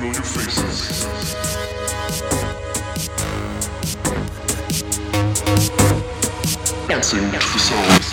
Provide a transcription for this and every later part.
familiar faces. Dancing to the sound.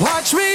Watch me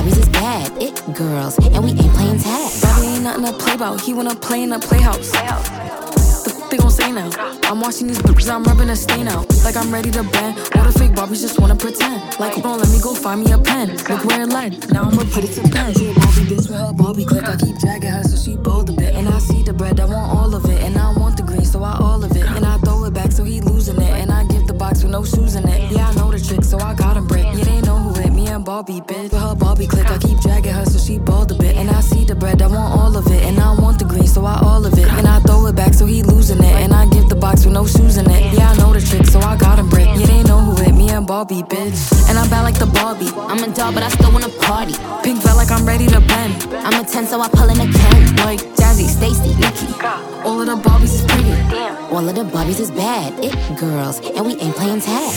The, playhouse. they gon' say now. I'm watching these bitches, I'm rubbing a stain out. like I'm ready to bend. All the fake Barbies just wanna pretend. Like, hold on, let me go find me a pen. Look where it led. Now I'ma put it to bed. A Barbie bitch with her Barbie click. I keep dragging her so she bold a bit. And I see the bread, I want all of it. And I want the green, so I all of it. And I throw it back so he losing it. And I give the box with no shoes in it. Yeah, I know the trick, so I got Barbie bitch. With her Barbie click, I keep dragging her so she bold a bit. And I see the bread, I want all of it. And I want the green, so I all of it. And I throw it back so he losing it. And I give the box with no shoes in it. Yeah, I know the trick, so I got him brick. Yeah, they know who hit me and Barbie bitch. And I'm bad like the Barbie. I'm a doll, but I still wanna party. Pink felt like I'm ready to bend. I'm a 10, so I pull in a Ken. Like Jazzy, Stacy, Nikki. all of the Barbies is pretty. All of the Barbies is bad. It girls, and we ain't playing tag.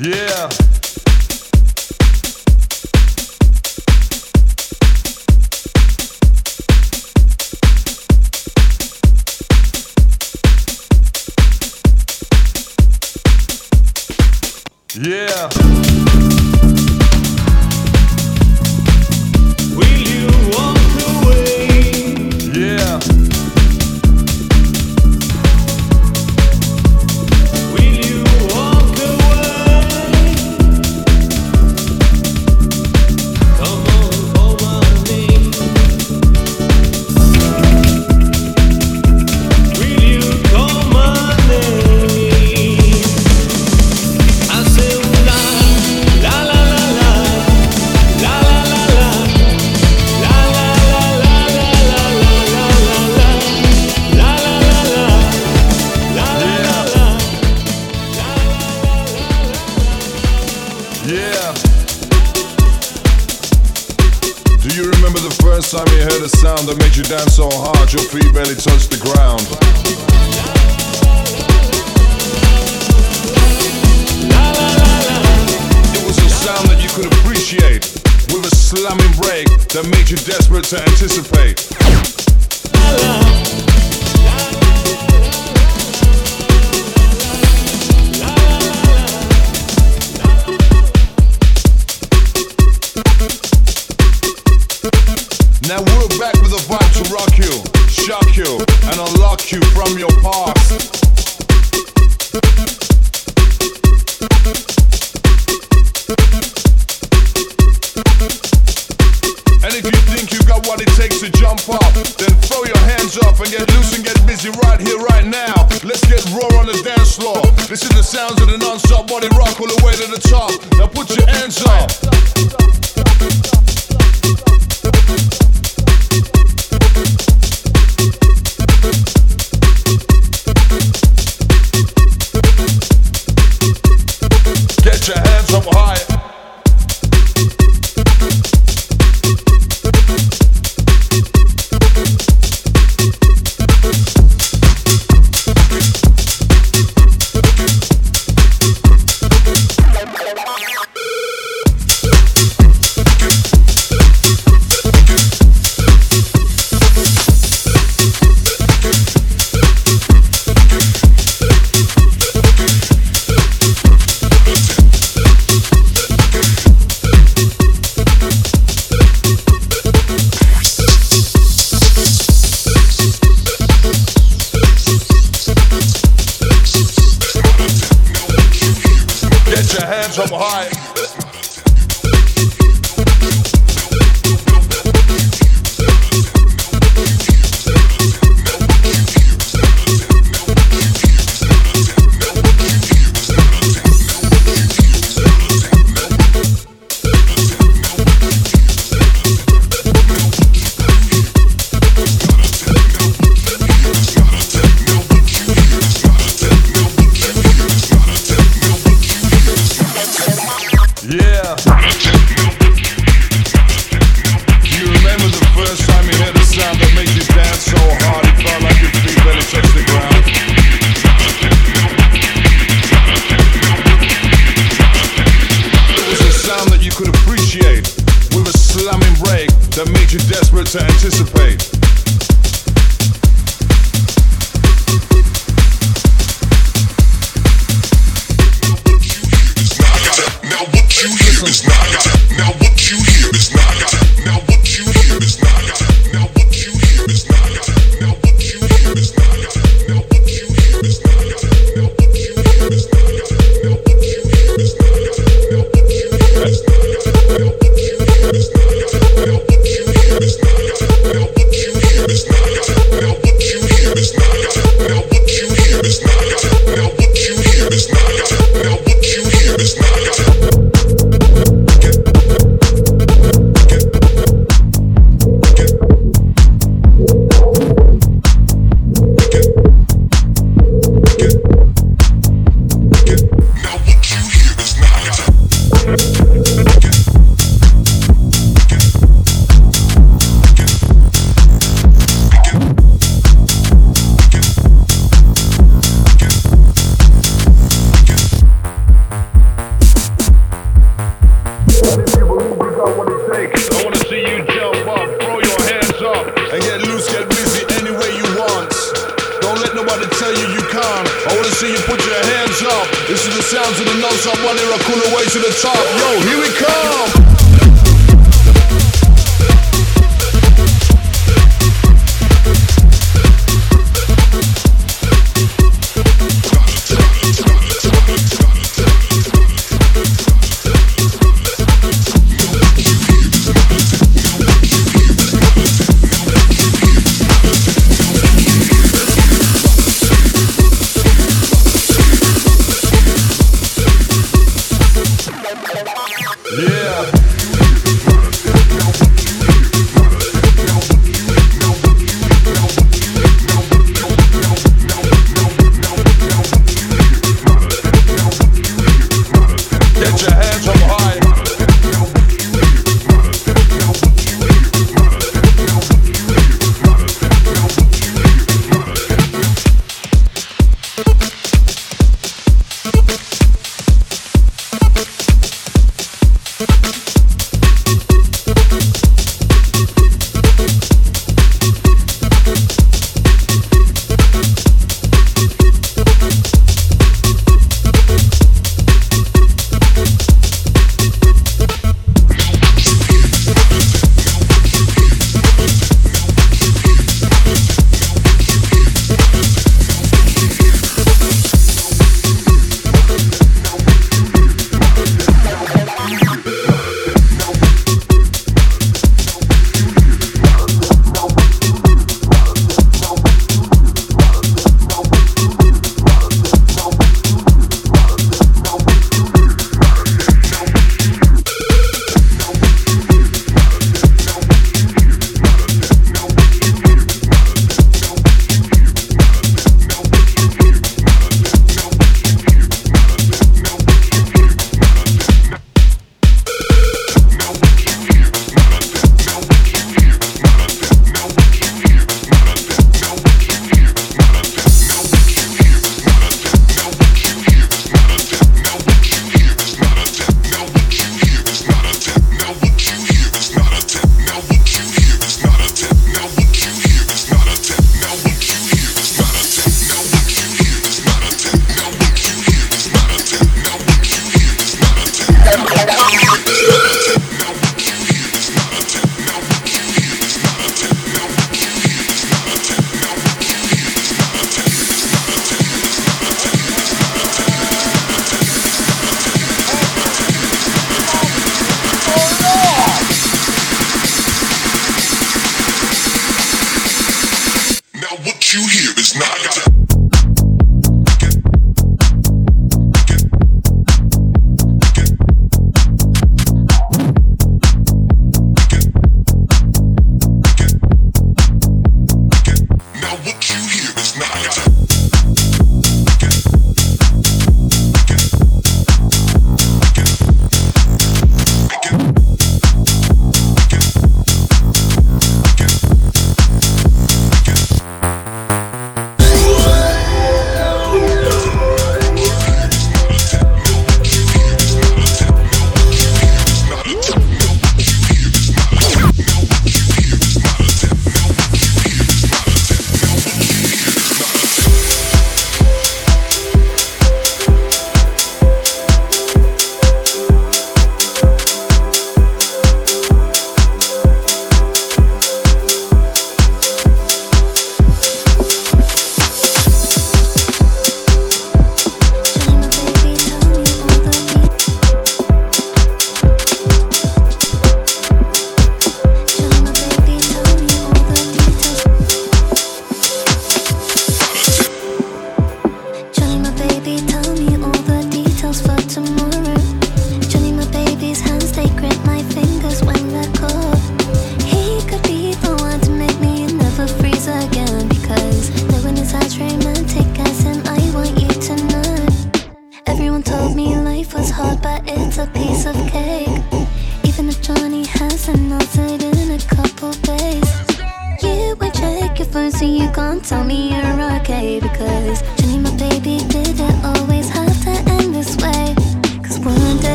Yeah.